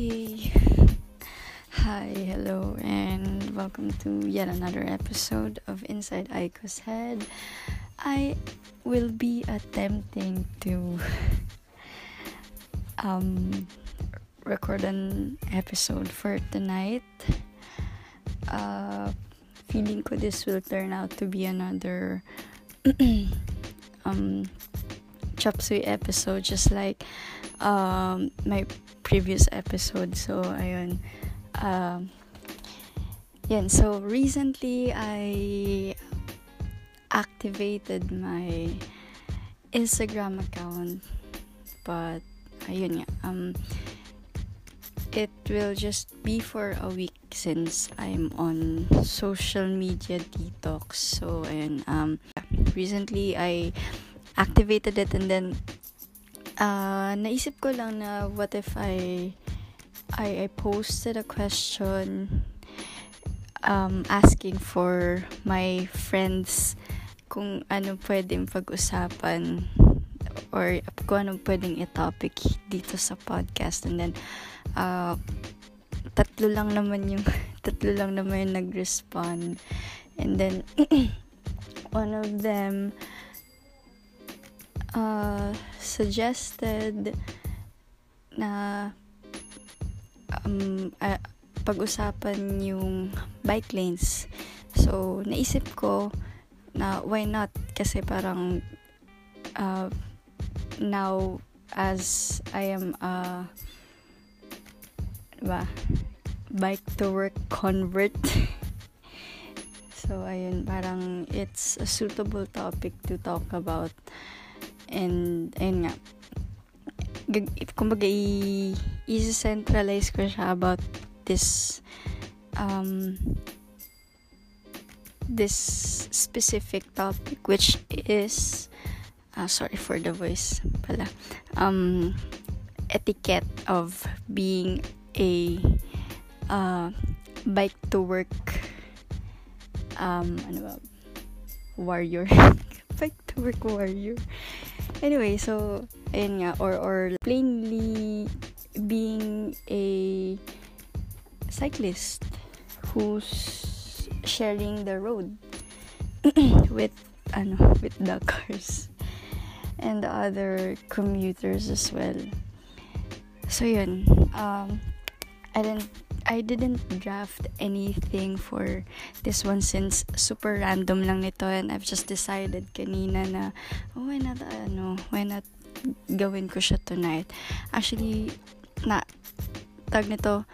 Okay. Hi, hello, and welcome to yet another episode of Inside Aiko's Head. I will be attempting to um, record an episode for tonight. Uh, feeling ko this will turn out to be another um, chop suey episode, just like um, my previous episode. So, ayun. Um, yan. So, recently, I activated my Instagram account. But, ayun nga. Um, it will just be for a week since I'm on social media detox. So, ayun. Um, recently, I activated it and then uh, naisip ko lang na what if I I, I posted a question um, asking for my friends kung ano pwedeng pag-usapan or kung ano pwedeng i-topic dito sa podcast. And then uh, tatlo lang naman yung tatlo lang naman yung nag-respond. And then one of them uh, suggested na um, uh, pag-usapan yung bike lanes. So, naisip ko na why not? Kasi parang uh, now as I am a diba, bike to work convert so ayun parang it's a suitable topic to talk about And, ayun nga. Kumbaga, i-centralize ko siya about this um, this specific topic which is uh, sorry for the voice pala um, etiquette of being a uh, bike to work um, ano ba? Warrior. Bike to work warrior Anyway, so, ayun nga, or, or plainly being a cyclist who's sharing the road with, ano, with the cars and the other commuters as well. So, yun, um, I didn't I didn't draft anything for this one since super random lang nito and I've just decided kanina na oh, why not ano why not gawin ko siya tonight? Actually na tag nito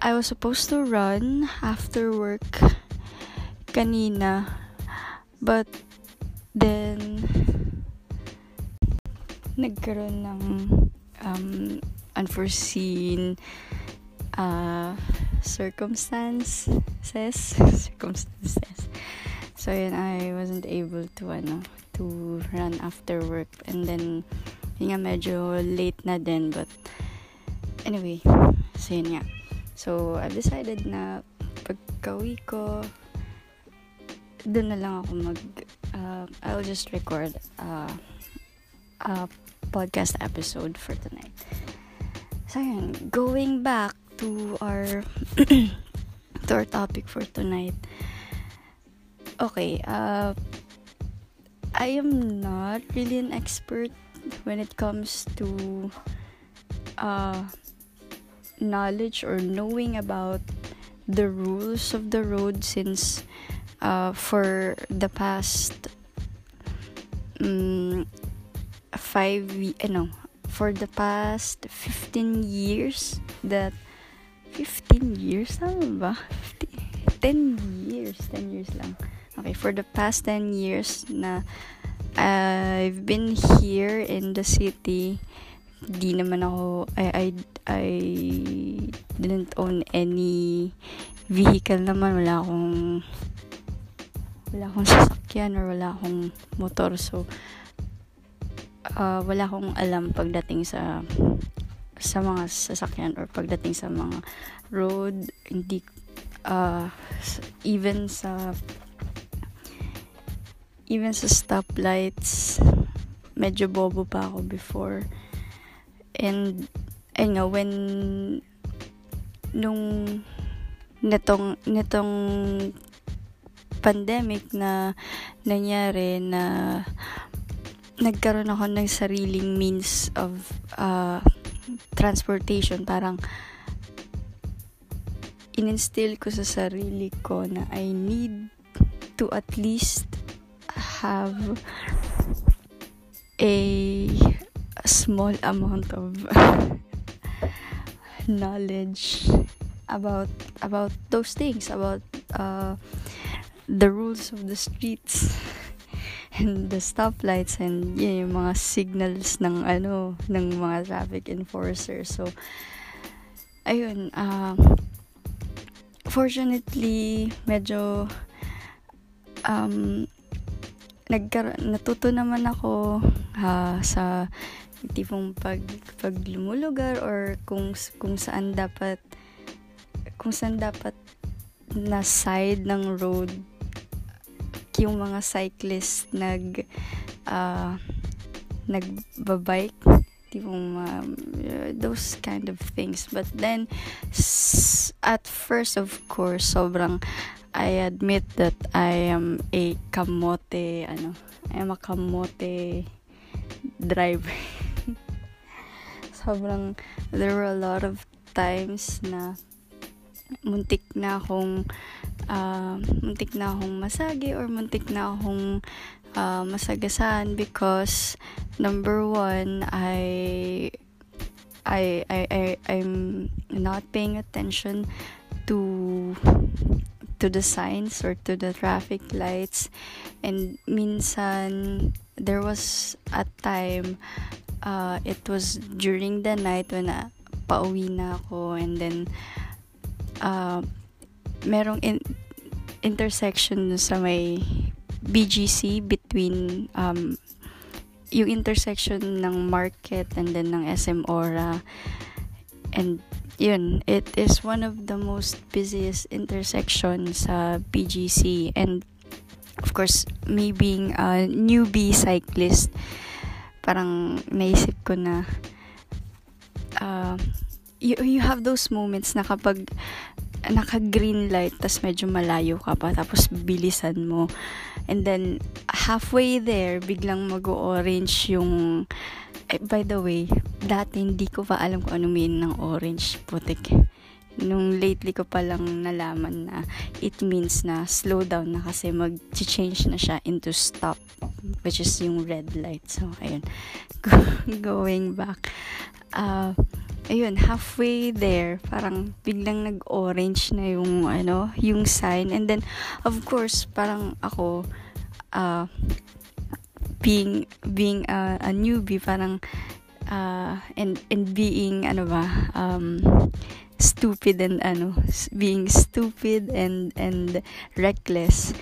I was supposed to run after work kanina but then nagkaroon ng um, unforeseen uh, circumstances. Circumstances. So yun I wasn't able to ano to run after work. And then yun nga medyo late na din but anyway. So yun nga. So I've decided na pagkawi ko doon na lang ako mag uh, I'll just record uh, a podcast episode for tonight. So yun going back to our to our topic for tonight. Okay, uh, I am not really an expert when it comes to uh, knowledge or knowing about the rules of the road since uh, for the past um, five, eh, no, for the past 15 years that 15 years? Tama ba? 10 years. 10 years lang. Okay, for the past 10 years na I've been here in the city, di naman ako, I, I, I didn't own any vehicle naman. Wala akong, wala akong sasakyan or wala akong motor. So, uh, wala akong alam pagdating sa sa mga sasakyan or pagdating sa mga road hindi uh, even sa even sa stoplights medyo bobo pa ako before. And I know when nung nitong nitong pandemic na nangyari na nagkaroon ako ng sariling means of uh, transportation parang ininstill ko sa sarili ko na I need to at least have a, a small amount of knowledge about about those things about uh, the rules of the streets and the stoplights and yun, yung mga signals ng ano ng mga traffic enforcer. So ayun uh, fortunately medyo um nagkar natuto naman ako uh, sa tipong pag pag lumulugar or kung kung saan dapat kung saan dapat na side ng road yung mga cyclist nag uh, nagbabike. Tipong um, those kind of things. But then s- at first of course sobrang I admit that I am a kamote ano I am a kamote driver. Sobrang there were a lot of times na muntik na akong uh, muntik na akong masagi or muntik na akong uh, masagasaan because number one I I I I I'm not paying attention to to the signs or to the traffic lights. And minsan there was a time uh, it was during the night when uh, pauwi na ako and then uh, merong in, intersection sa may BGC between um, yung intersection ng market and then ng SM Aura. And yun it is one of the most busiest intersection sa BGC and of course me being a newbie cyclist parang naisip ko na uh, you, you have those moments na kapag naka-green light tas medyo malayo ka pa tapos bilisan mo. And then halfway there biglang mag-orange yung eh, by the way dati hindi ko pa alam kung ano mean ng orange putik. Nung lately ko pa lang nalaman na it means na slow down na kasi mag-change na siya into stop which is yung red light. So ayun. Going back. Uh, ayun, halfway there, parang biglang nag-orange na yung, ano, yung sign. And then, of course, parang ako, uh, being, being a, a newbie, parang, uh, and, and being, ano ba, um, stupid and, ano, being stupid and, and reckless,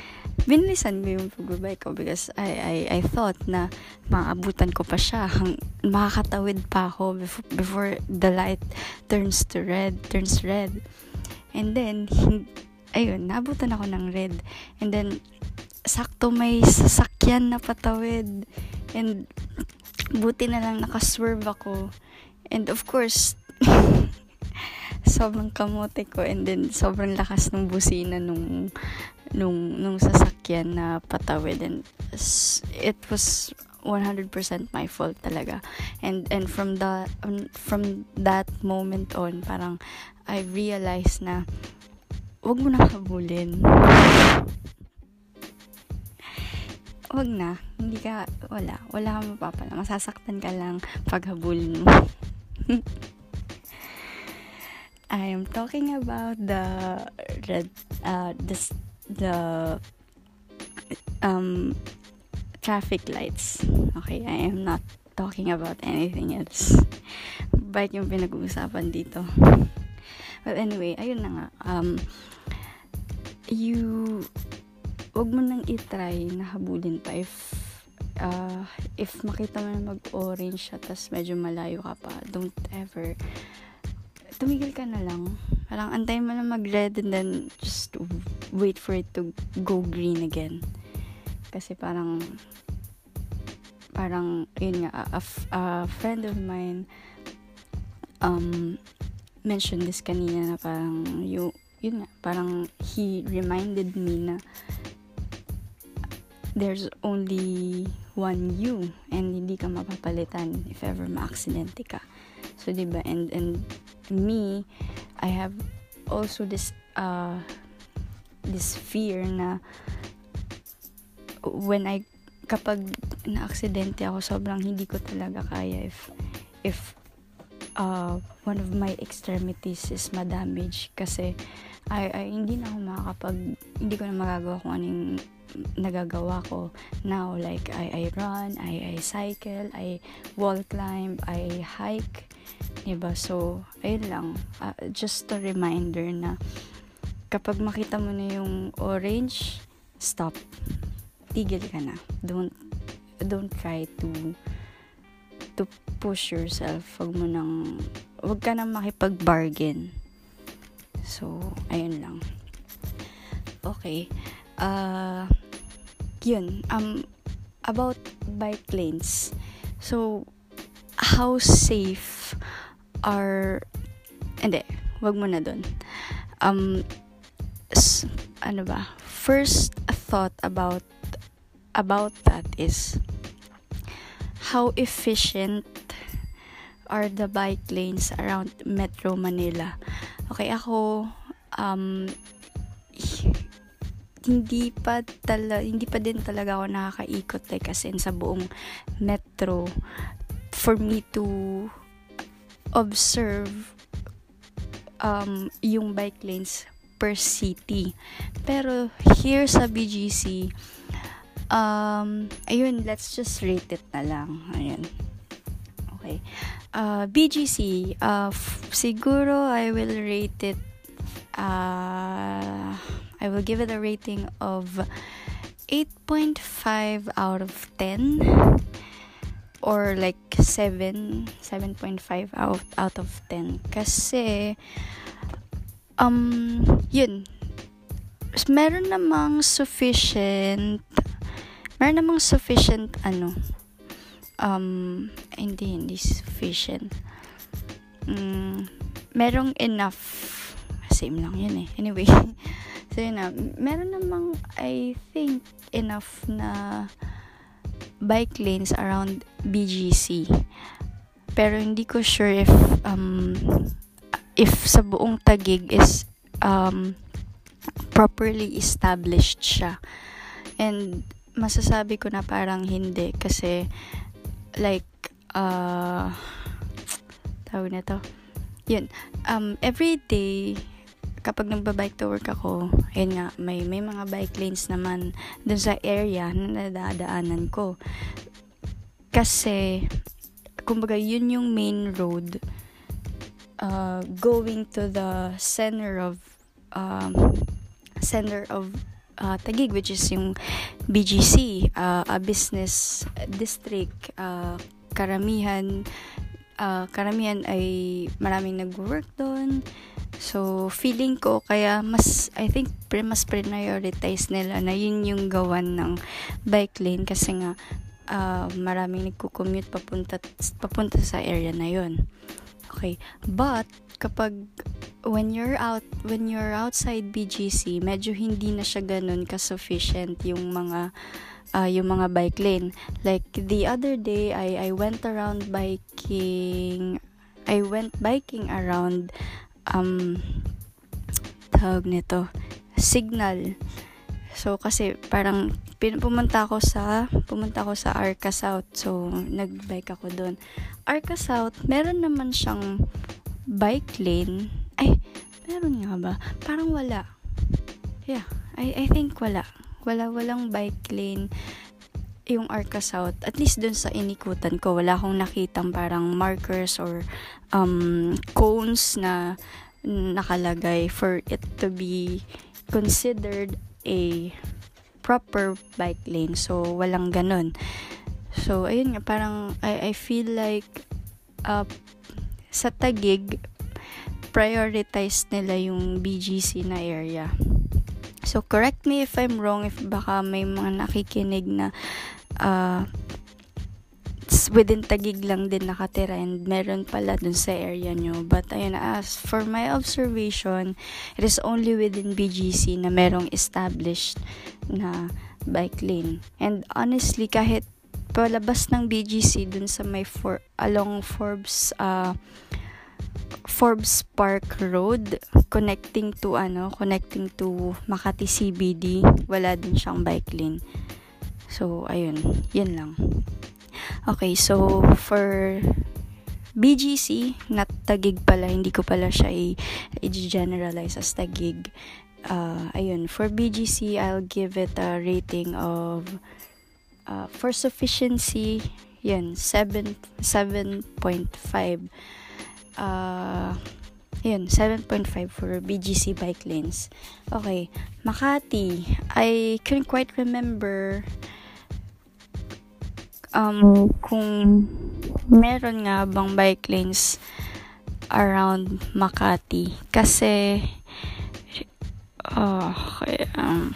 binilisan ko yung pagbabike ko because I, I, I thought na maabutan ko pa siya. Hang, makakatawid pa ako before, before the light turns to red turns red. And then ayun nabutan ako ng red. And then sakto may sasakyan na patawid. And buti na lang nakaswerve ako. And of course sobrang kamote ko and then sobrang lakas ng busina nung nung nung sasakyan na patawid. And it was 100% my fault talaga. And and from the um, from that moment on parang I realized na wag mo na habulin. Wag na. Hindi ka wala. Wala kang mapapala. Masasaktan ka lang pag habulin mo. I am talking about the red uh the the um, traffic lights. Okay, I am not talking about anything else. Bike yung pinag-uusapan dito. But anyway, ayun na nga. Um, you, wag mo nang itry na habulin pa if uh, if makita mo na mag-orange siya tas medyo malayo ka pa, don't ever tumigil ka na lang. Parang antayin mo na mag-red and then just wait for it to go green again. Kasi parang parang yun nga a, a friend of mine um mentioned this kanina na parang yung yun nga, parang he reminded me na there's only one you and hindi ka mapapalitan if ever ma-aksidente ka. So, di ba? And, and me, I have also this, uh, this fear na when I, kapag na-aksidente ako, sobrang hindi ko talaga kaya if, if, uh, one of my extremities is ma-damage. Kasi ay, ay hindi na ako makakapag hindi ko na magagawa kung anong nagagawa ko. Now like I, I run, I, I cycle, I wall climb, I hike diba so ayun lang. Uh, just a reminder na kapag makita mo na yung orange stop tigil ka na don't don't try to to push yourself wag mo nang wag ka nang makipag bargain So, ayun lang. Okay. Uh, yun. Um, about bike lanes. So, how safe are... Hindi. Wag mo na dun. Um, ano ba? First thought about about that is how efficient are the bike lanes around Metro Manila Okay, ako, um, hindi pa tala, hindi pa din talaga ako nakakaikot like as in sa buong metro for me to observe um, yung bike lanes per city. Pero here sa BGC, um, ayun, let's just rate it na lang. Ayun. Okay. Uh, BGC, uh, f- siguro I will rate it, uh, I will give it a rating of 8.5 out of 10 or like 7 7.5 out out of 10 kasi um yun meron namang sufficient meron namang sufficient ano um, hindi, hindi sufficient. Mm, merong enough. Same lang yun eh. Anyway. so yun na. Meron namang, I think, enough na bike lanes around BGC. Pero hindi ko sure if um, if sa buong tagig is um, properly established siya. And masasabi ko na parang hindi kasi like uh tawag na to yun um every day kapag nagba-bike to work ako ayun nga may may mga bike lanes naman dun sa area na nadadaanan ko kasi kumbaga yun yung main road uh, going to the center of um, center of uh, Tagig which is yung BGC uh, a business district. Uh, karamihan uh, karamihan ay maraming nag-work doon. So feeling ko kaya mas I think pre, mas prioritize nila na yun yung gawan ng bike lane kasi nga uh, maraming nagko-commute papunta papunta sa area na yun okay. But kapag when you're out when you're outside BGC medyo hindi na siya ganun ka sufficient yung mga uh, yung mga bike lane. Like the other day I I went around biking I went biking around um tawag nito signal So, kasi parang pumunta ako sa pumunta ako sa Arca South. So, nagbike ako doon. Arca South, meron naman siyang bike lane, ay, meron nga ba? Parang wala. Yeah, I, I think wala. Wala, walang bike lane yung Arca South. At least dun sa inikutan ko, wala akong nakitang parang markers or um, cones na nakalagay for it to be considered a proper bike lane. So, walang ganun. So, ayun nga, parang I, I feel like uh, sa Tagig, prioritize nila yung BGC na area. So, correct me if I'm wrong, if baka may mga nakikinig na uh, within Tagig lang din nakatira and meron pala dun sa area nyo. But ayun, as for my observation, it is only within BGC na merong established na bike lane. And honestly, kahit palabas ng BGC dun sa may for, along Forbes uh, Forbes Park Road connecting to ano connecting to Makati CBD wala din siyang bike lane so ayun yun lang Okay, so for BGC, not tagig pala, hindi ko pala siya i-generalize as tagig. Uh, ayun, for BGC, I'll give it a rating of, uh, for sufficiency, yun, 7, 7.5. Uh, yun, 7.5 for BGC bike lanes. Okay, Makati, I couldn't quite remember um, kung meron nga bang bike lanes around Makati. Kasi, uh, um,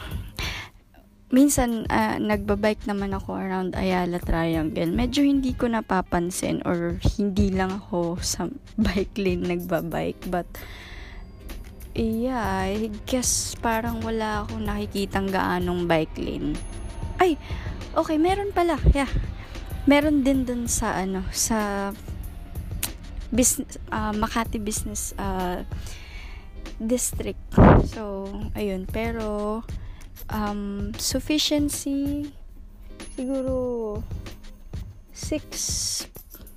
minsan uh, nagbabike naman ako around Ayala Triangle. Medyo hindi ko napapansin or hindi lang ako sa bike lane nagbabike. But, yeah, I guess parang wala akong nakikitang gaanong bike lane. Ay, okay, meron pala. Yeah, meron din dun sa ano sa business uh, Makati business uh, district. So ayun. Pero um, sufficiency siguro 6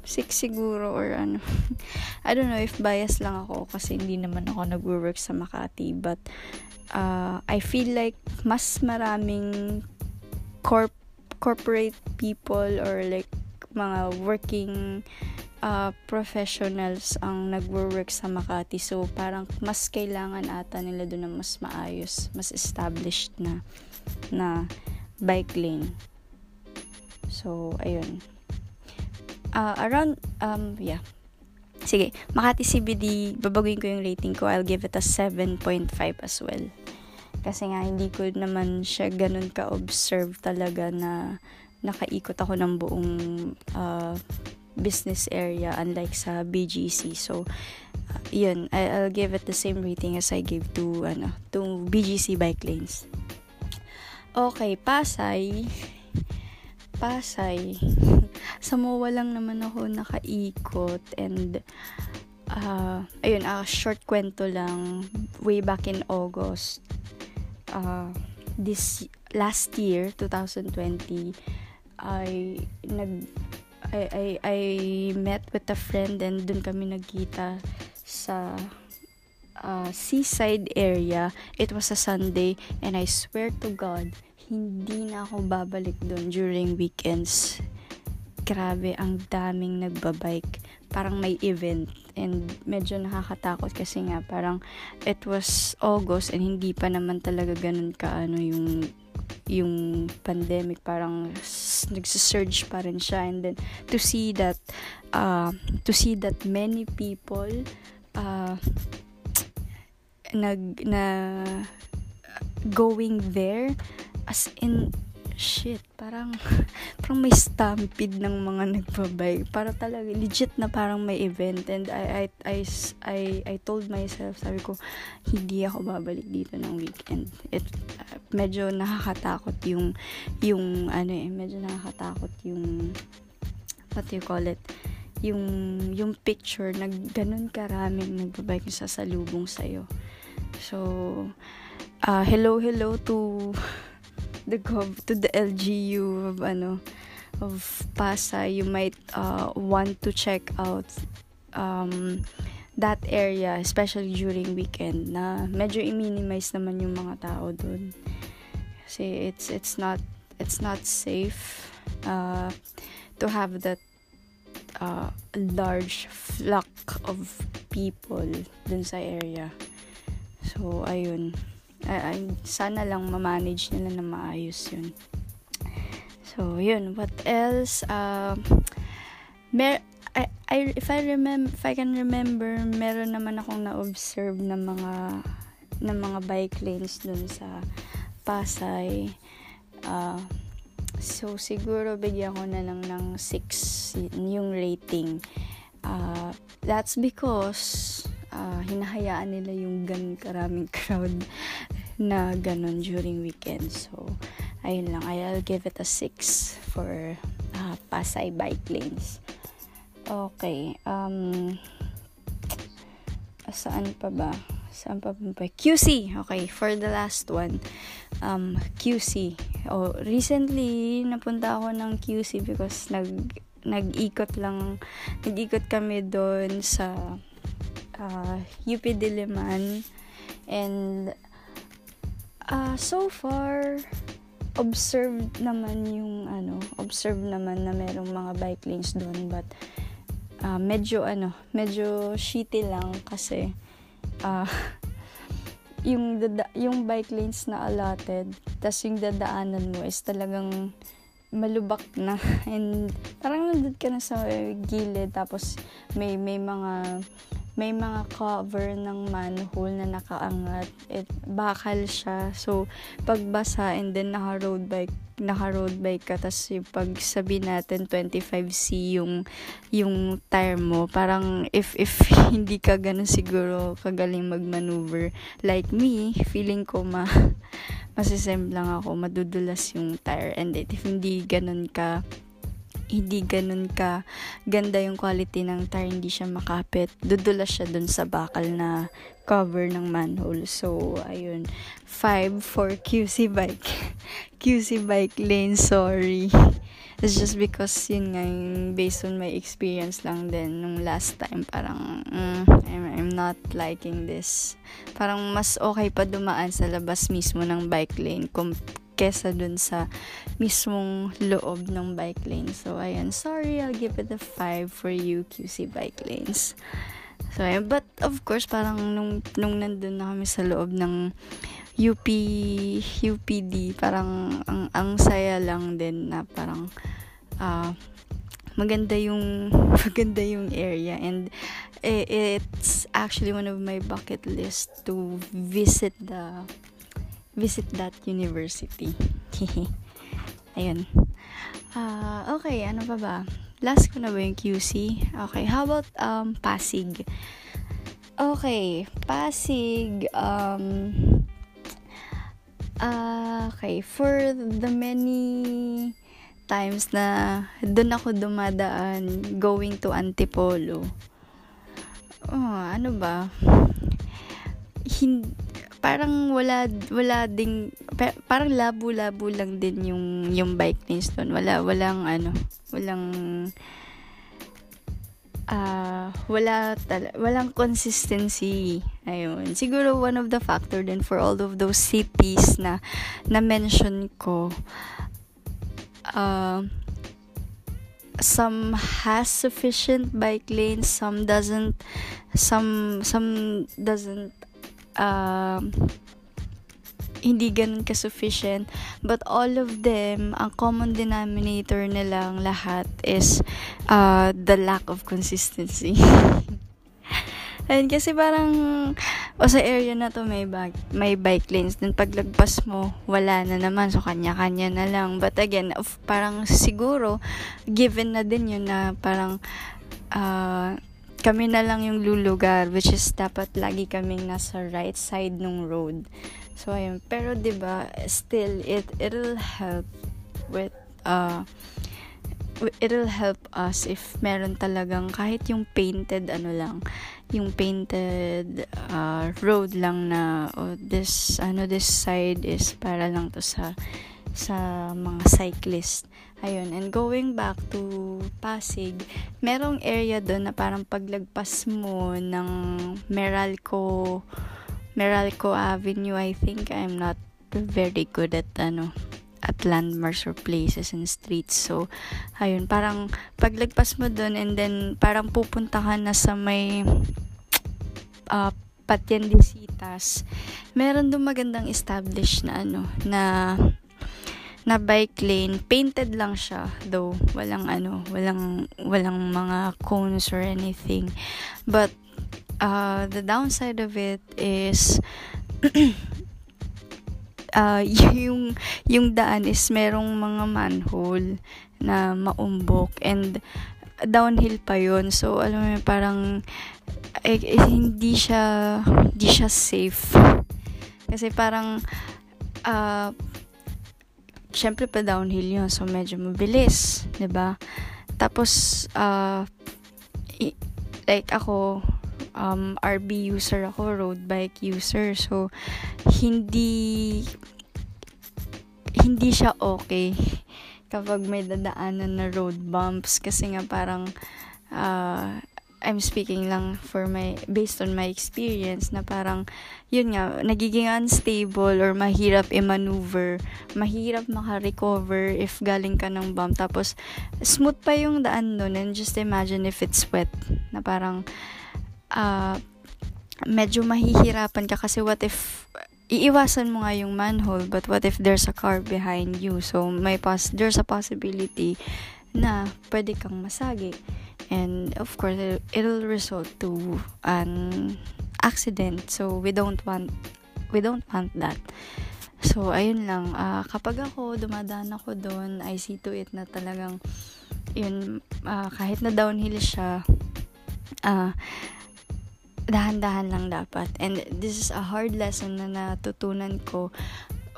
6 siguro or ano. I don't know if bias lang ako kasi hindi naman ako nagwo-work sa Makati but uh, I feel like mas maraming corp corporate people or like mga working uh, professionals ang nagwo-work sa Makati. So, parang mas kailangan ata nila doon na mas maayos, mas established na na bike lane. So, ayun. Uh, around, um, yeah. Sige, Makati CBD, babaguin ko yung rating ko. I'll give it a 7.5 as well. Kasi nga, hindi ko naman siya ganun ka-observe talaga na nakaikot ako ng buong uh, business area unlike sa BGC. So, uh, yun, I'll give it the same rating as I gave to, ano, to BGC bike lanes. Okay, Pasay. Pasay. sa MOA lang naman ako nakaikot and uh, ayun, uh, short kwento lang way back in August uh, this last year 2020 I nag I, I, I met with a friend and dun kami nagkita sa uh, seaside area. It was a Sunday and I swear to God, hindi na ako babalik dun during weekends. Grabe, ang daming nagbabike. Parang may event and medyo nakakatakot kasi nga parang it was August and hindi pa naman talaga ganun ka ano yung yung pandemic. Parang nagsisurge pa rin siya. And then to see that uh, to see that many people uh, nag na going there as in shit, parang, parang may stampede ng mga nagbabike. Para talaga, legit na parang may event. And I, I, I, I, I told myself, sabi ko, hindi ako babalik dito ng weekend. It, uh, medyo nakakatakot yung, yung, ano eh, medyo nakakatakot yung, what you call it, yung, yung picture na ganun karaming nagbabike sa salubong sa'yo. So, uh, hello, hello to the gov to the LGU of ano of Pasay you might uh, want to check out um, that area especially during weekend na medyo i-minimize naman yung mga tao doon kasi it's it's not it's not safe uh, to have that uh, large flock of people dun sa area. So ayun uh, sana lang ma-manage nila na maayos yun. So, yun. What else? Uh, mer I, I, if I remember, if I can remember, meron naman akong na-observe na mga na mga bike lanes dun sa Pasay. Uh, So, siguro bigyan ko na lang ng 6 yung rating. Uh, that's because uh, hinahayaan nila yung gan karaming crowd na ganun during weekend. So, ayun lang. I'll give it a 6 for uh, Pasay bike lanes. Okay. Um, saan pa ba? Saan pa ba? QC. Okay, for the last one. Um, QC. Oh, recently, napunta ako ng QC because nag nag-ikot lang, nag-ikot kami doon sa uh, UP Diliman. And uh, so far, observed naman yung ano, observed naman na merong mga bike lanes doon but uh, medyo ano, medyo shitty lang kasi uh, yung dada- yung bike lanes na allotted tas yung dadaanan mo is talagang malubak na and parang nandun ka na sa gilid tapos may may mga may mga cover ng manhole na nakaangat. It, bakal siya. So, pagbasa and then naka road bike, naka road bike ka, tapos yung pag sabi natin 25C yung, yung tire mo, parang if, if hindi ka ganun siguro kagaling magmaneuver, like me, feeling ko ma, masisem lang ako, madudulas yung tire. And if hindi ganun ka, hindi ganun ka ganda yung quality ng tire, hindi siya makapit. Dudulas siya dun sa bakal na cover ng manhole. So, ayun. 5 for QC bike. QC bike lane, sorry. It's just because yun nga, yung based on my experience lang din nung last time, parang mm, I'm, I'm not liking this. Parang mas okay pa dumaan sa labas mismo ng bike lane kung kesa dun sa mismong loob ng bike lane. So, ayan. Sorry, I'll give it a 5 for you, QC Bike Lanes. So, ayan. But, of course, parang nung, nung nandun na kami sa loob ng UP, UPD, parang ang, ang saya lang din na parang uh, maganda yung maganda yung area and it's actually one of my bucket list to visit the visit that university. Ayun. Uh, okay, ano pa ba? Last ko na ba yung QC? Okay, how about um, Pasig? Okay, Pasig, um, uh, okay, for the many times na doon ako dumadaan going to Antipolo. Oh, ano ba? Hindi, parang wala wala ding parang labo-labo lang din yung yung bike lanes doon. Wala walang ano, walang uh, wala tal- walang consistency. Ayun. Siguro one of the factor din for all of those cities na na mention ko uh, some has sufficient bike lanes, some doesn't some some doesn't um, hindi ganun ka-sufficient. But all of them, ang common denominator nilang lahat is uh, the lack of consistency. Ayun, kasi parang, o sa area na to may, bike, may bike lanes. Then paglagpas mo, wala na naman. So, kanya-kanya na lang. But again, of, parang siguro, given na din yun na parang, uh, kami na lang yung lulugar which is dapat lagi kaming nasa right side ng road. So ayun, pero 'di ba, still it it'll help with uh it'll help us if meron talagang kahit yung painted ano lang, yung painted uh, road lang na oh, this ano this side is para lang to sa sa mga cyclist. Ayun, and going back to Pasig, merong area doon na parang paglagpas mo ng Meralco, Meralco Avenue, I think I'm not very good at ano, at landmarks or places and streets. So, ayun, parang paglagpas mo doon and then parang pupunta ka na sa may uh, Patiendisitas. Meron doon magandang established na ano, na na bike lane. Painted lang siya, though. Walang ano, walang, walang mga cones or anything. But, uh, the downside of it is, uh, yung yung daan is merong mga manhole na maumbok and downhill pa yon so alam mo parang eh, eh, hindi siya hindi siya safe kasi parang uh, syempre pa downhill yun so medyo mabilis ba tapos uh, i- like ako um, RB user ako, road bike user. So, hindi hindi siya okay kapag may dadaanan na road bumps kasi nga parang uh, I'm speaking lang for my based on my experience na parang yun nga nagiging unstable or mahirap i-maneuver, mahirap maka-recover if galing ka ng bump tapos smooth pa yung daan nun and just imagine if it's wet. Na parang uh, medyo mahihirapan ka kasi what if iiwasan mo nga yung manhole but what if there's a car behind you? So may pos there's a possibility na pwede kang masagi and of course it, it'll result to an accident. So we don't want we don't want that. So ayun lang. Uh, kapag ako dumadaan ako doon I see to it na talagang yun uh, kahit na downhill siya uh, dahan-dahan lang dapat. And this is a hard lesson na natutunan ko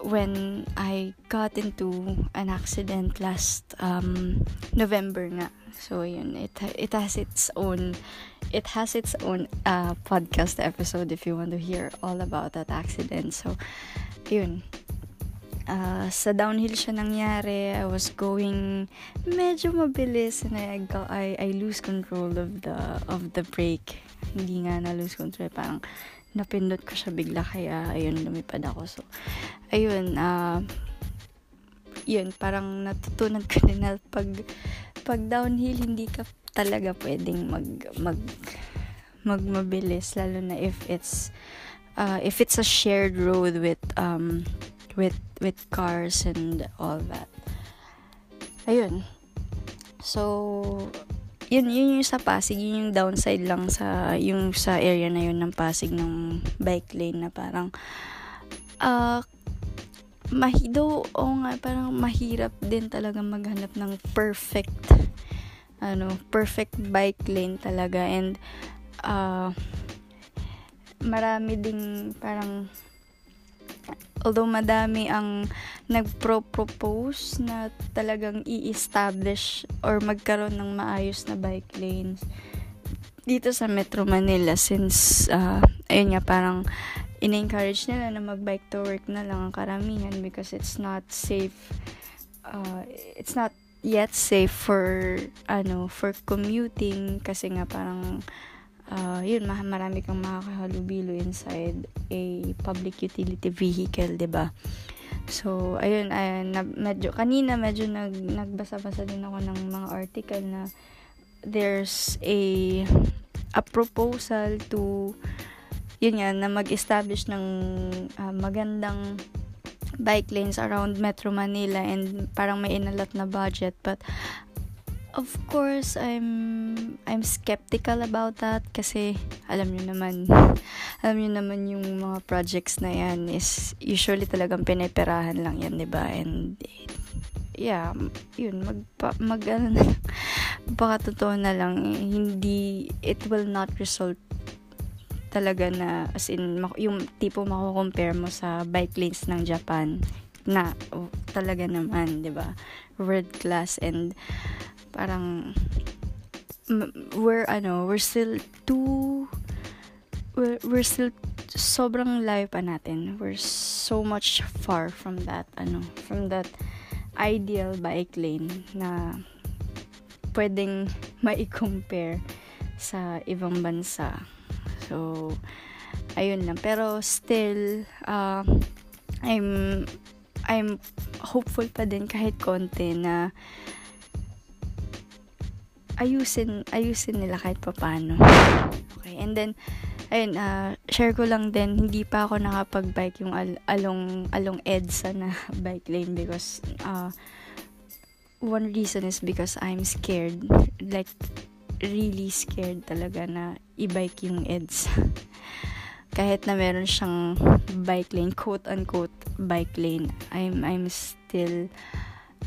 when I got into an accident last um, November nga. So yun, it it has its own it has its own uh, podcast episode if you want to hear all about that accident. So yun. Uh, sa downhill siya nangyari. I was going medyo mabilis and I, I, I lose control of the of the brake hindi nga na lose control parang napindot ko siya bigla kaya ayun lumipad ako. So ayun uh, yun parang natutunan ko din na pag pag downhill hindi ka talaga pwedeng mag mag magmabilis lalo na if it's uh, if it's a shared road with um with with cars and all that. Ayun. So yun, yun yung sa Pasig, yun yung downside lang sa, yung sa area na yun ng Pasig ng bike lane na parang, uh, mahido, o nga, parang mahirap din talaga maghanap ng perfect, ano, perfect bike lane talaga, and, uh, marami ding parang although madami ang nagpro-propose na talagang i-establish or magkaroon ng maayos na bike lanes dito sa Metro Manila since uh, ayun nga parang in-encourage nila na mag-bike to work na lang ang karamihan because it's not safe uh, it's not yet safe for ano for commuting kasi nga parang uh, yun, marami kang makakahalubilo inside a public utility vehicle, ba? So, ayun, ayun na, medyo, kanina medyo nag, nagbasa-basa din ako ng mga article na there's a a proposal to yun nga, na mag-establish ng uh, magandang bike lanes around Metro Manila and parang may inalat na budget but of course, I'm I'm skeptical about that kasi alam niyo naman, alam niyo naman yung mga projects na yan is usually talagang pineperahan lang yan, 'di ba? And yeah, yun mag mag ano na, baka totoo na lang hindi it will not result talaga na as in yung tipo mako-compare mo sa bike lanes ng Japan na oh, talaga naman, 'di ba? World class and parang we're ano, we're still too we're, we're still sobrang layo pa natin. We're so much far from that ano, from that ideal bike lane na pwedeng mai-compare sa ibang bansa. So, ayun lang. Pero still, uh, I'm I'm hopeful pa din kahit konti na ayusin, ayusin nila kahit papano. Okay, and then, ayun, uh, share ko lang din, hindi pa ako nakapag-bike yung al- along, along EDSA na bike lane because, uh, one reason is because I'm scared. Like, really scared talaga na i-bike yung EDSA. kahit na meron siyang bike lane, quote unquote bike lane, I'm I'm still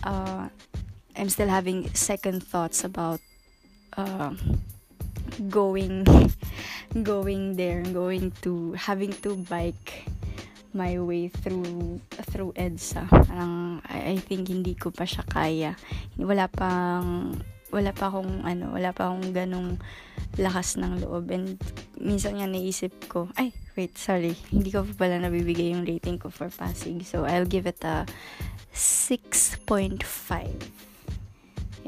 uh, I'm still having second thoughts about uh, going going there, going to having to bike my way through through EDSA. Parang I, I think hindi ko pa siya kaya. Wala pang wala pa akong ano, wala pa akong ganong lakas ng loob and minsan nga naisip ko, ay, wait, sorry, hindi ko pa pala nabibigay yung rating ko for Pasig. So, I'll give it a 6.5.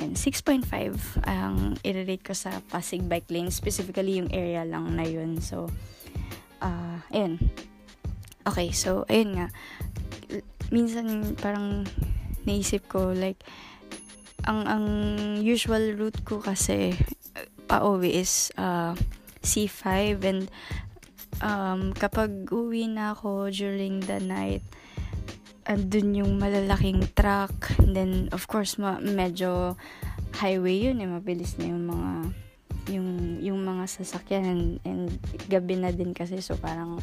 Yan, 6.5 ang i-rate ko sa Pasig Bike Lane, specifically yung area lang na yun. So, uh, ayun. Okay, so, ayun nga. Minsan, parang naisip ko, like, ang ang usual route ko kasi pa-uwi is uh, C5 and um, kapag uwi na ako during the night andun yung malalaking truck. And then of course ma- medyo highway yun eh. Mabilis na yung mga yung yung mga sasakyan. And, and gabi na din kasi. So parang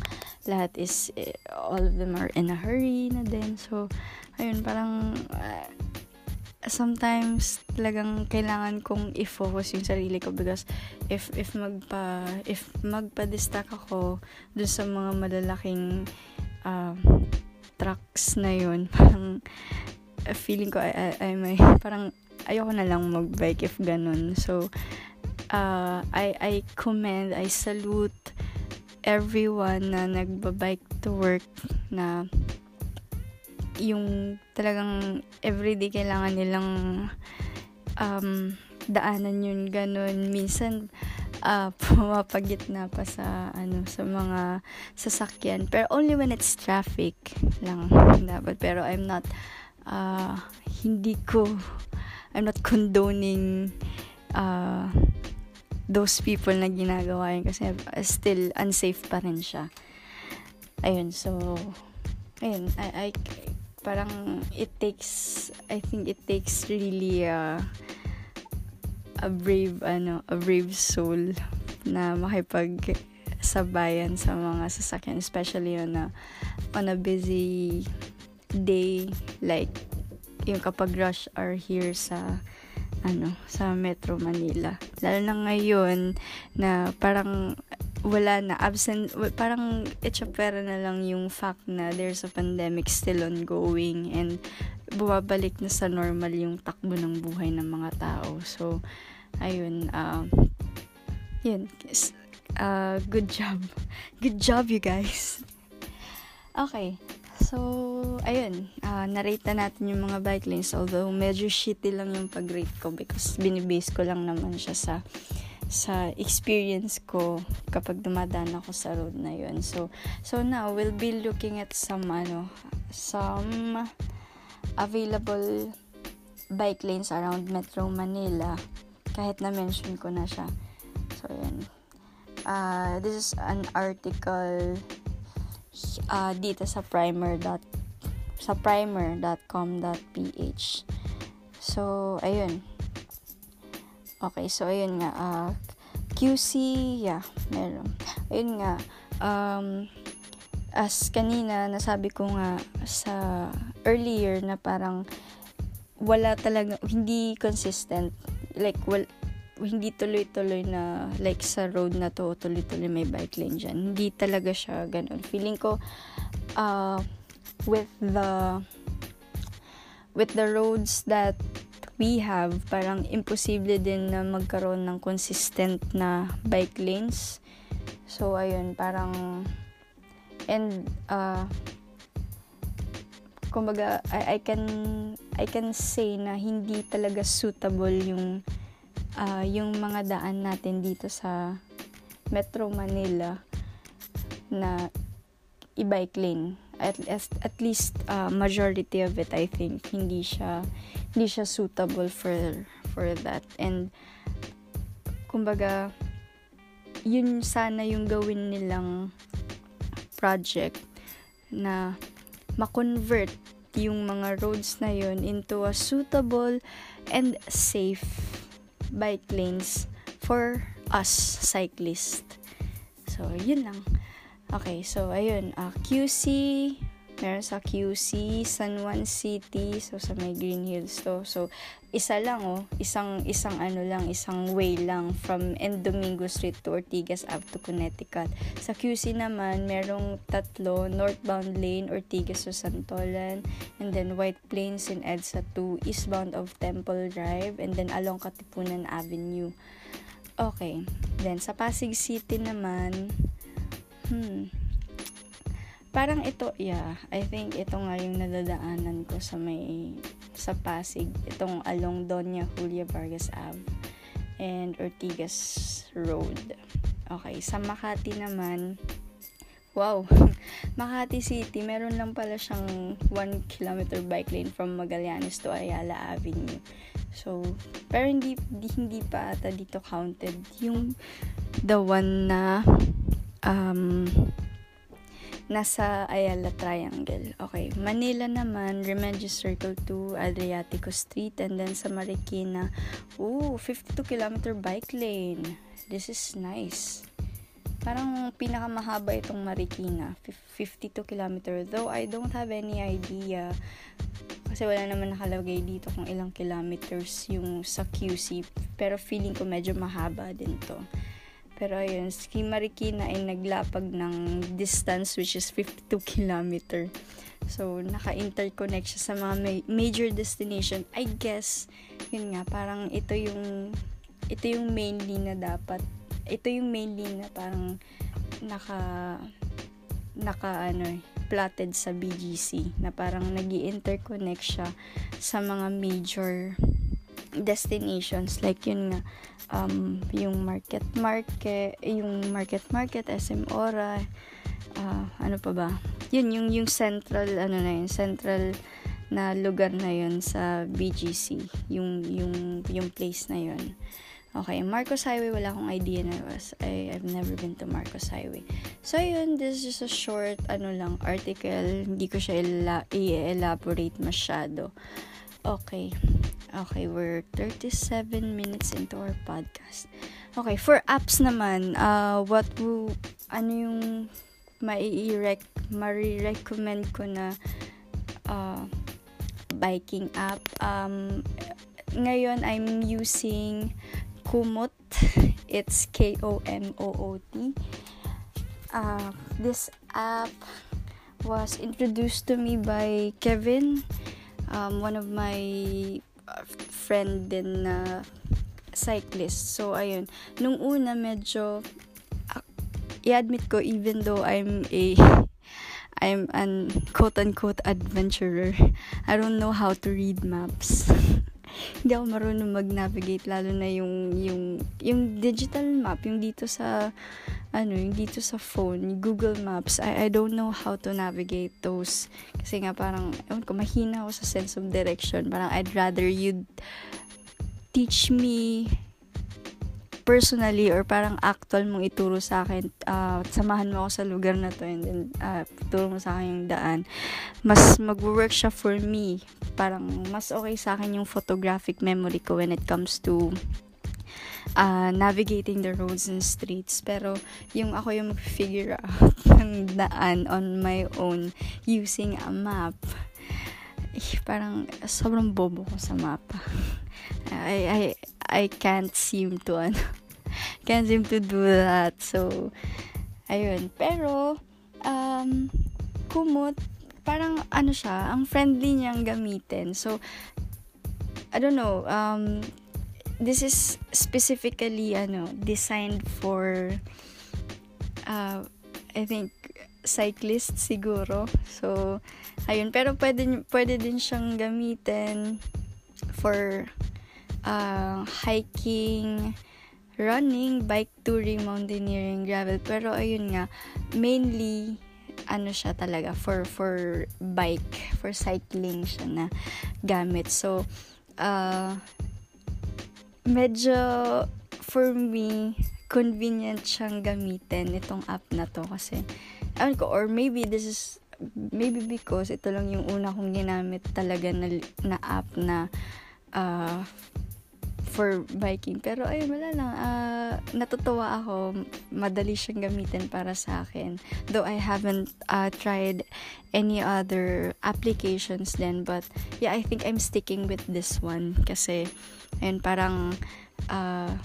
lahat is eh, all of them are in a hurry na din. So ayun parang uh, sometimes talagang kailangan kong i-focus yung sarili ko. Because if if magpa if magpa-distract ako dun sa mga malalaking uh, trucks na yun. Parang uh, feeling ko ay, ay, ay may parang ayoko na lang mag-bike if ganun. So uh, I I commend I salute everyone na nagba-bike to work na yung talagang everyday kailangan nilang um, daanan yun ganun. Minsan uh, pumapagit na pa sa ano sa mga sasakyan. Pero only when it's traffic lang dapat. Pero I'm not uh, hindi ko I'm not condoning uh, those people na ginagawa yun kasi still unsafe pa rin siya. Ayun so ayun I, I parang it takes I think it takes really a a brave ano a brave soul na makipag sabayan sa mga sasakyan especially on a on a busy day like yung kapag rush hour here sa ano sa Metro Manila. Lalo na ngayon na parang wala na absent parang itsapera na lang yung fact na there's a pandemic still ongoing and bumabalik na sa normal yung takbo ng buhay ng mga tao. So ayun uh, yun uh, good job good job you guys okay so ayun uh, narate na natin yung mga bike lanes although medyo shitty lang yung pag-rate ko because binibase ko lang naman siya sa sa experience ko kapag dumadaan ako sa road na yun. So, so now, we'll be looking at some, ano, some available bike lanes around Metro Manila. Kahit na-mention ko na siya. So, yun. Uh, this is an article uh, dito sa primer. Dot, sa primer.com.ph. So, ayun Okay, so ayun nga, uh, QC, yeah, meron. Ayun nga, um, as kanina, nasabi ko nga sa earlier na parang wala talaga, hindi consistent. Like, well, hindi tuloy-tuloy na, like sa road na to, tuloy-tuloy may bike lane dyan. Hindi talaga siya ganun. Feeling ko, uh, with the, with the roads that we have, parang imposible din na magkaroon ng consistent na bike lanes. So, ayun, parang, and, uh, kumbaga, I, I can, I can say na hindi talaga suitable yung, uh, yung mga daan natin dito sa Metro Manila na i-bike lane. At, at, at least, uh, majority of it, I think, hindi siya, hindi siya suitable for for that and kumbaga yun sana yung gawin nilang project na ma-convert yung mga roads na yun into a suitable and safe bike lanes for us cyclists. So, yun lang. Okay, so ayun, uh, QC, meron sa QC, San Juan City, so sa may Green Hills to. So, isa lang oh, isang isang ano lang, isang way lang from N Domingo Street to Ortigas Ave to Connecticut. Sa QC naman, merong tatlo, northbound lane, Ortigas to Santolan, and then White Plains in EDSA to eastbound of Temple Drive, and then along Katipunan Avenue. Okay, then sa Pasig City naman, hmm, parang ito, yeah, I think ito nga yung nadadaanan ko sa may, sa Pasig, itong along Doña Julia Vargas Ave and Ortigas Road. Okay, sa Makati naman, wow, Makati City, meron lang pala siyang 1 kilometer bike lane from Magallanes to Ayala Avenue. So, pero hindi, hindi pa ata dito counted yung the one na um, nasa Ayala Triangle. Okay, Manila naman, Remedios Circle 2, Adriatico Street, and then sa Marikina, ooh, 52 kilometer bike lane. This is nice. Parang pinakamahaba itong Marikina, 52 kilometer. Though I don't have any idea kasi wala naman nakalagay dito kung ilang kilometers yung sa QC. Pero feeling ko medyo mahaba din to. Pero ayun, si Marikina ay naglapag ng distance which is 52 km. So, naka-interconnect siya sa mga ma- major destination. I guess, yun nga, parang ito yung ito yung mainly na dapat ito yung mainly na parang naka naka ano eh, plotted sa BGC na parang nag interconnect siya sa mga major destinations like yun nga um, yung market market yung market market SM Ora uh, ano pa ba yun yung yung central ano na yun central na lugar na yun sa BGC yung yung yung place na yun Okay, Marcos Highway, wala akong idea na was. I, I've never been to Marcos Highway. So, yun, this is just a short, ano lang, article. Hindi ko siya i-elaborate masyado. Okay. Okay, we're 37 minutes into our podcast. Okay, for apps naman, uh, what will, ano yung mai-rec, ma-recommend ko na uh, biking app. Um, ngayon, I'm using Komoot. It's K-O-M-O-O-T. Uh, this app was introduced to me by Kevin, um, one of my friend din na cyclist. So, ayun. Nung una, medyo, uh, i-admit ko, even though I'm a, I'm an quote-unquote adventurer, I don't know how to read maps. Hindi ako marunong mag-navigate, lalo na yung, yung, yung digital map, yung dito sa, ano, yung dito sa phone, Google Maps, I, I don't know how to navigate those. Kasi nga parang, ewan ko, mahina ako sa sense of direction. Parang I'd rather you teach me personally or parang actual mong ituro sa akin, uh, samahan mo ako sa lugar na to and then uh, ituro mo sa akin yung daan. Mas mag-work siya for me. Parang mas okay sa akin yung photographic memory ko when it comes to uh, navigating the roads and streets. Pero, yung ako yung mag-figure out ng daan on my own using a map, eh, parang sobrang bobo ko sa mapa. I, I, I can't seem to, ano, can't seem to do that. So, ayun. Pero, um, kumot, parang ano siya, ang friendly niyang gamitin. So, I don't know, um, this is specifically ano designed for uh, I think cyclist siguro. So ayun pero pwede pwede din siyang gamitin for uh, hiking, running, bike touring, mountaineering, gravel. Pero ayun nga, mainly ano siya talaga for for bike, for cycling siya na gamit. So uh, medyo for me convenient siyang gamitin itong app na to kasi ano ko or maybe this is maybe because ito lang yung una kong ginamit talaga na, na app na uh, for biking. Pero ayun, wala lang. Uh, natutuwa ako. Madali siyang gamitin para sa akin. Though I haven't uh, tried any other applications then. But yeah, I think I'm sticking with this one. Kasi, ayun, parang uh,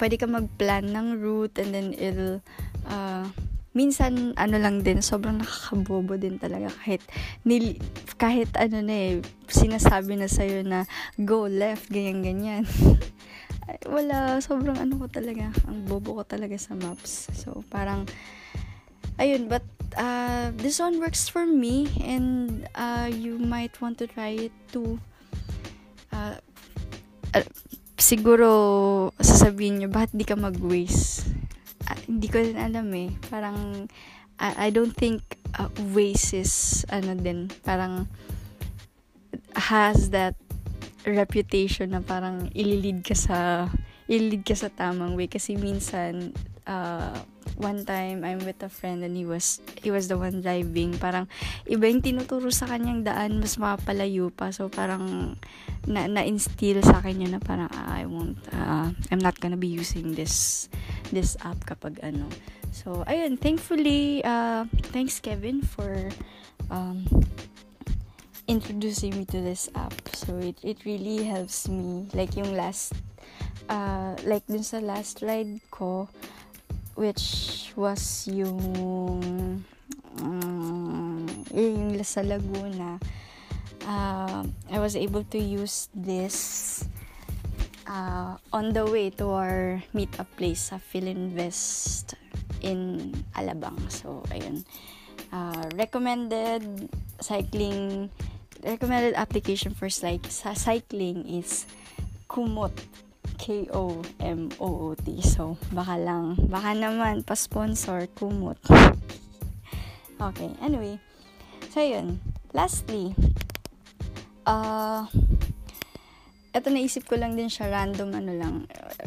pwede ka mag-plan ng route and then it'll uh, minsan ano lang din sobrang nakakabobo din talaga kahit nil, kahit ano na eh sinasabi na sa'yo na go left ganyan ganyan. Wala sobrang ano ko talaga ang bobo ko talaga sa maps. So parang ayun but uh, this one works for me and uh, you might want to try it too. Uh, uh, siguro sasabihin nyo bakit di ka mag-waste uh, hindi ko din alam eh. Parang, I, I don't think uh, Waze is, ano din, parang, has that reputation na parang ililid ka sa, ililid ka sa tamang way. Kasi minsan, uh, one time I'm with a friend and he was he was the one driving. Parang iba yung tinuturo sa kanyang daan mas mapalayo pa. So parang na na-instill sa akin yun na parang ah, I won't uh, I'm not gonna be using this this app kapag ano. So ayun thankfully uh, thanks Kevin for um, introducing me to this app. So it it really helps me. Like yung last uh, like dun sa last ride ko which was yung um, yung sa Laguna. Uh, I was able to use this uh, on the way to our meetup place sa Philinvest in Alabang. So ayun. Uh, recommended cycling recommended application for like cycling is Kumot K-O-M-O-O-T. So, baka lang, baka naman, pa-sponsor, kumot. okay, anyway. So, yun. Lastly, uh, eto naisip ko lang din siya, random ano lang,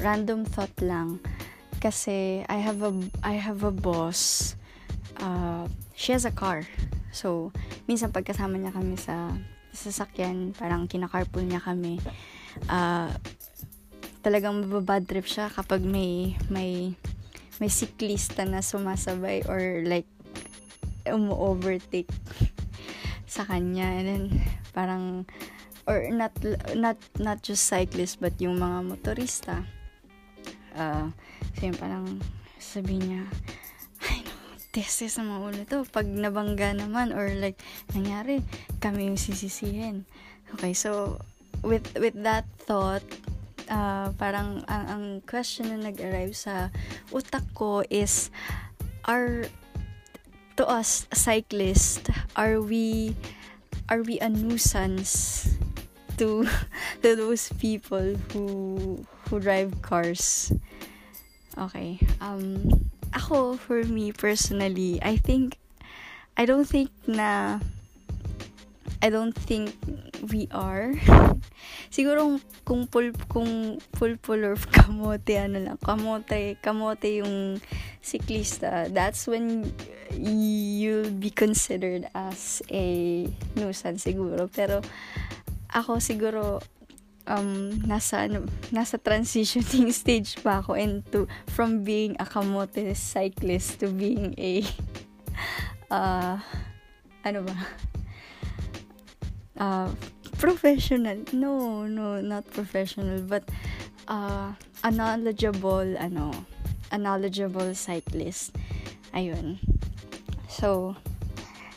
random thought lang. Kasi, I have a, I have a boss, uh, she has a car. So, minsan pagkasama niya kami sa sasakyan, parang kinakarpool niya kami. Uh, talagang mababad trip siya kapag may may may siklista na sumasabay or like umu-overtake sa kanya. And then parang or not not not just cyclist but yung mga motorista. Uh, so yun parang sabi niya teste sa mga ulo to. Pag nabangga naman or like nangyari kami yung sisisihin. Okay so with with that thought uh, parang ang, ang question na nag-arrive sa utak ko is are to us cyclist are we are we a nuisance to to those people who who drive cars? Okay um ako for me personally i think i don't think na I don't think we are. Siguro kung full, kung full full or kamote, ano lang, kamote, kamote yung siklista, that's when you'll be considered as a nuisance siguro. Pero ako siguro um nasa ano, nasa transitioning stage pa ako into from being a kamote cyclist to being a uh, ano ba uh, professional. No, no, not professional, but uh, a knowledgeable, ano, a knowledgeable cyclist. Ayun. So,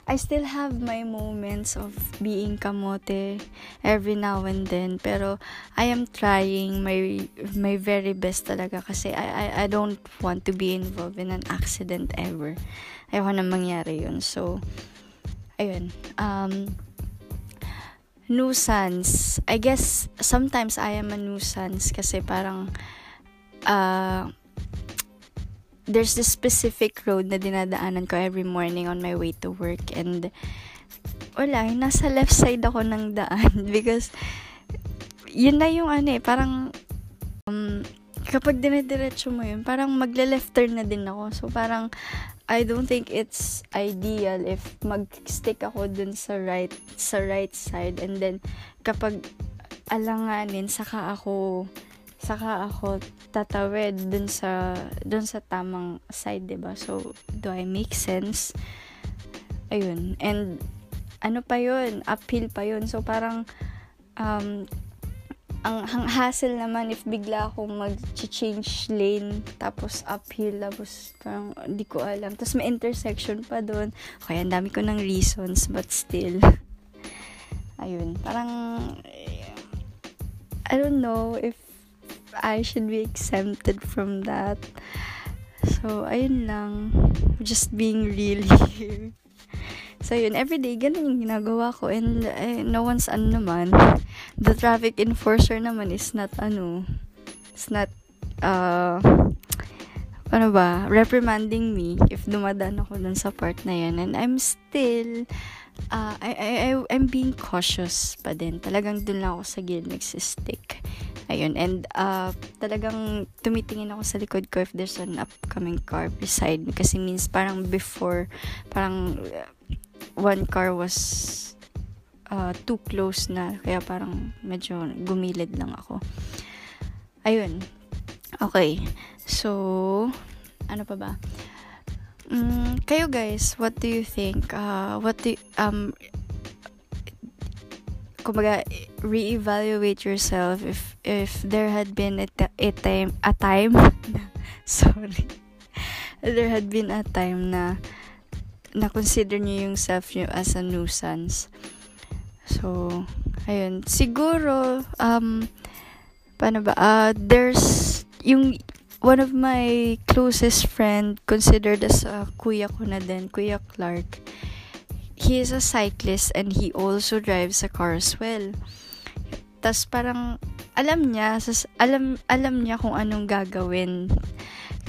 I still have my moments of being kamote every now and then pero I am trying my my very best talaga kasi I I, I don't want to be involved in an accident ever. Ayoko na mangyari yun. So ayun. Um nuisance. I guess sometimes I am a nuisance kasi parang uh, there's this specific road na dinadaanan ko every morning on my way to work and wala, nasa left side ako ng daan because yun na yung ano eh, parang um, kapag dinediretso mo yun, parang magle-left turn na din ako. So, parang I don't think it's ideal if mag-stick ako dun sa right sa right side. And then kapag alanganin saka ako saka ako tatawid dun sa dun sa tamang side ba so do I make sense? Ayun. And ano pa yun? Uphill pa yun. So parang um ang, ang hassle naman if bigla akong mag-change lane tapos uphill tapos parang di ko alam. Tapos may intersection pa doon kaya ang dami ko ng reasons but still. Ayun parang I don't know if I should be exempted from that. So ayun lang. Just being real here So, yun, everyday, ganun yung ginagawa ko. And, eh, no one's, ano naman, the traffic enforcer naman is not, ano, it's not, uh, ano ba, reprimanding me if dumadaan ako dun sa part na yan. And I'm still, uh, I, I, I, I'm being cautious pa din. Talagang dun lang ako sa gilid nagsistick. Ayun, and uh, talagang tumitingin ako sa likod ko if there's an upcoming car beside me. Kasi means parang before, parang one car was uh, too close na. Kaya parang medyo gumilid lang ako. Ayun. Okay. So ano pa ba? Mm, kayo guys what do you think? Uh, what do um kumbaga reevaluate yourself if if there had been a, a time a time sorry there had been a time na na-consider niyo yung self niyo as a nuisance. So, ayun. Siguro, um, paano ba? Uh, there's, yung, one of my closest friend, considered as a kuya ko na din, Kuya Clark. He is a cyclist and he also drives a car as well. Tapos parang, alam niya, alam, alam niya kung anong gagawin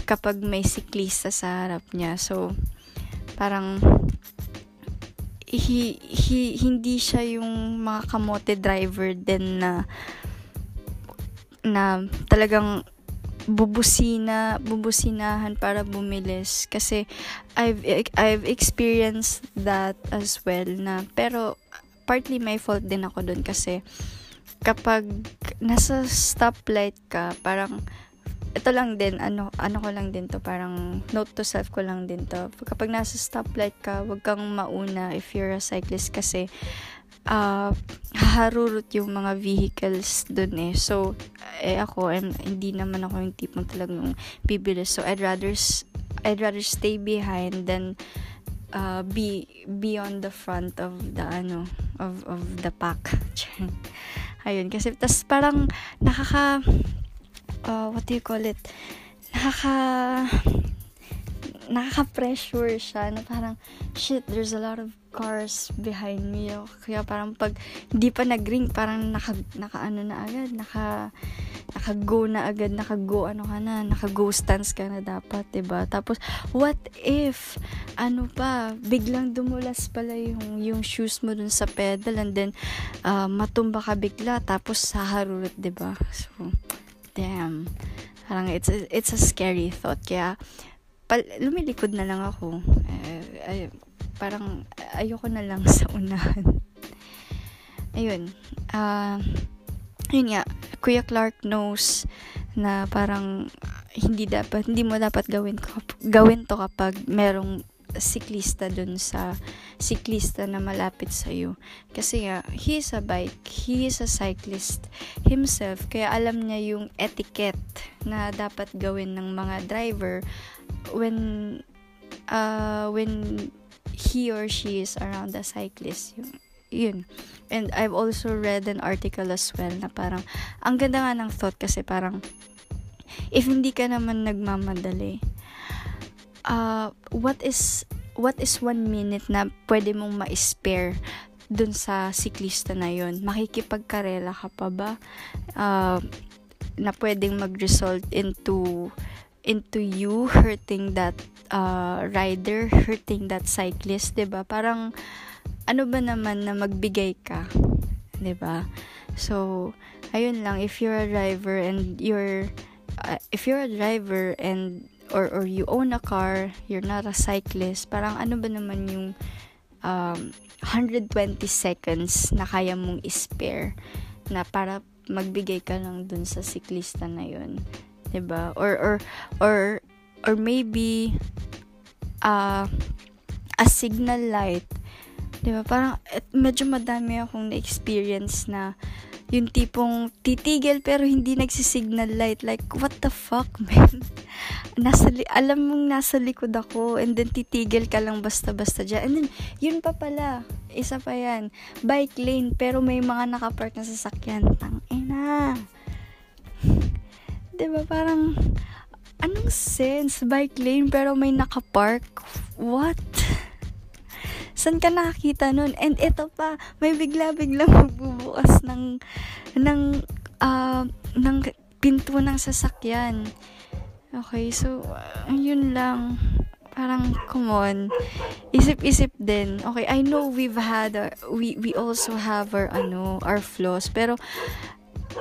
kapag may siklista sa harap niya. So, parang hi, hi, hindi siya yung mga kamote driver din na na talagang bubusina, bubusinahan para bumilis kasi I've I've experienced that as well na pero partly my fault din ako doon kasi kapag nasa stoplight ka parang ito lang din, ano, ano ko lang din to, parang note to self ko lang din to. Kapag nasa stoplight ka, wag kang mauna if you're a cyclist kasi uh, haharurot yung mga vehicles dun eh. So, eh ako, I'm, hindi naman ako yung tipong talagang bibilis. So, I'd rather, I'd rather stay behind than uh, be, be on the front of the, ano, of, of the pack. Ayun, kasi, tas parang, nakaka, uh, what do you call it, nakaka, nakaka-pressure siya na parang, shit, there's a lot of cars behind me. Kaya parang pag hindi pa nag-ring, parang naka, naka ano na agad, naka, naka-go na agad, naka-go ano ka na, naka-go stance ka na dapat, ba diba? Tapos, what if, ano pa, biglang dumulas pala yung, yung shoes mo dun sa pedal and then, uh, matumba ka bigla, tapos saharurot, ba diba? So, damn, parang it's it's a scary thought. Kaya, pal, lumilikod na lang ako. Eh, ay, parang ayoko na lang sa unahan. Ayun. Uh, yun nga, Kuya Clark knows na parang hindi dapat hindi mo dapat gawin gawin to kapag merong siklista dun sa siklista na malapit sa iyo. Kasi nga, he is a bike, he is a cyclist himself, kaya alam niya yung etiquette na dapat gawin ng mga driver when uh, when he or she is around the cyclist. Yung, yun. And I've also read an article as well na parang, ang ganda nga ng thought kasi parang, if hindi ka naman nagmamadali, uh, what is what is one minute na pwede mong ma-spare dun sa siklista na yon makikipagkarela ka pa ba uh, na pwedeng mag-result into into you hurting that uh, rider hurting that cyclist 'di ba parang ano ba naman na magbigay ka 'di ba so ayun lang if you're a driver and you're uh, if you're a driver and or or you own a car, you're not a cyclist, parang ano ba naman yung um, 120 seconds na kaya mong spare na para magbigay ka lang dun sa siklista na yun. 'Di ba? Or or or or maybe uh, a signal light. 'Di ba? Parang et, medyo madami akong na-experience na yung tipong titigil pero hindi nagsisignal light. Like what the fuck man? Nasa li- alam mong nasa likod ako and then titigil ka lang basta-basta dyan. And then yun pa pala. Isa pa yan. Bike lane pero may mga nakapark na sasakyan. Tang ina. 'di ba parang anong sense bike lane pero may nakapark what San ka nakakita nun? And ito pa, may bigla-bigla magbubukas ng, ng, uh, ng pinto ng sasakyan. Okay, so, yun lang. Parang, come on. Isip-isip din. Okay, I know we've had, our, we, we also have our, ano, our flaws. Pero,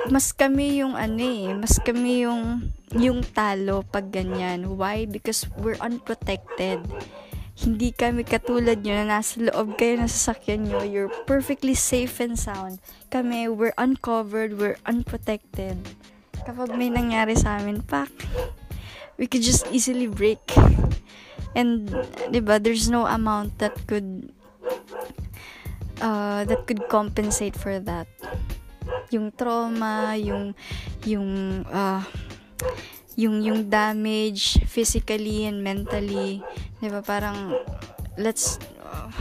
mas kami yung ano eh, mas kami yung yung talo pag ganyan. Why? Because we're unprotected hindi kami katulad nyo na nasa loob kayo ng sasakyan nyo. You're perfectly safe and sound. Kami, we're uncovered, we're unprotected. Kapag may nangyari sa amin, pak, we could just easily break. And, di ba, there's no amount that could, uh, that could compensate for that. Yung trauma, yung, yung, uh, yung yung damage physically and mentally. 'di ba? Parang let's uh,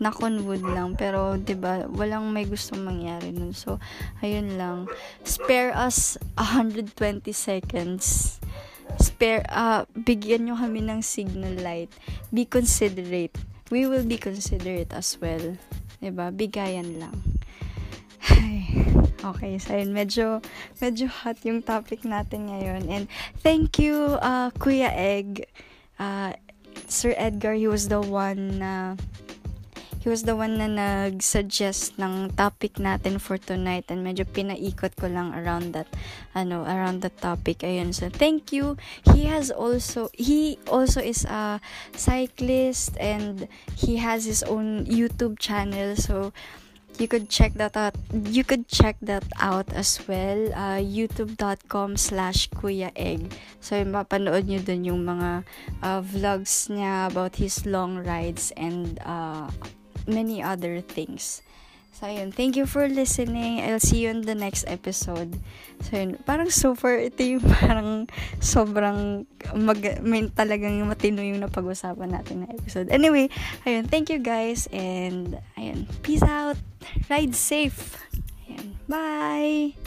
knock wood lang. Pero 'di ba walang may gustong mangyari nun. So ayun lang. Spare us 120 seconds. Spare uh, bigyan nyo kami ng signal light. Be considerate. We will be considerate as well. 'di ba? Bigayan lang Okay, so yun, medyo, medyo hot yung topic natin ngayon. And thank you, uh, Kuya Egg. Uh, Sir Edgar, he was the one na, he was the one na nag-suggest ng topic natin for tonight and medyo pinaikot ko lang around that ano around the topic ayun so thank you he has also he also is a cyclist and he has his own YouTube channel so you could check that out. You could check that out as well uh, youtube.com slash kuya egg so mapanood nyo dun yung mga uh, vlogs niya about his long rides and uh, many other things So, ayun. Thank you for listening. I'll see you in the next episode. So, yun. Parang far, ito yung parang sobrang mag, may talagang matino yung napag-usapan natin na episode. Anyway, ayun. Thank you guys. And, ayun. Peace out. Ride safe. Ayun. Bye!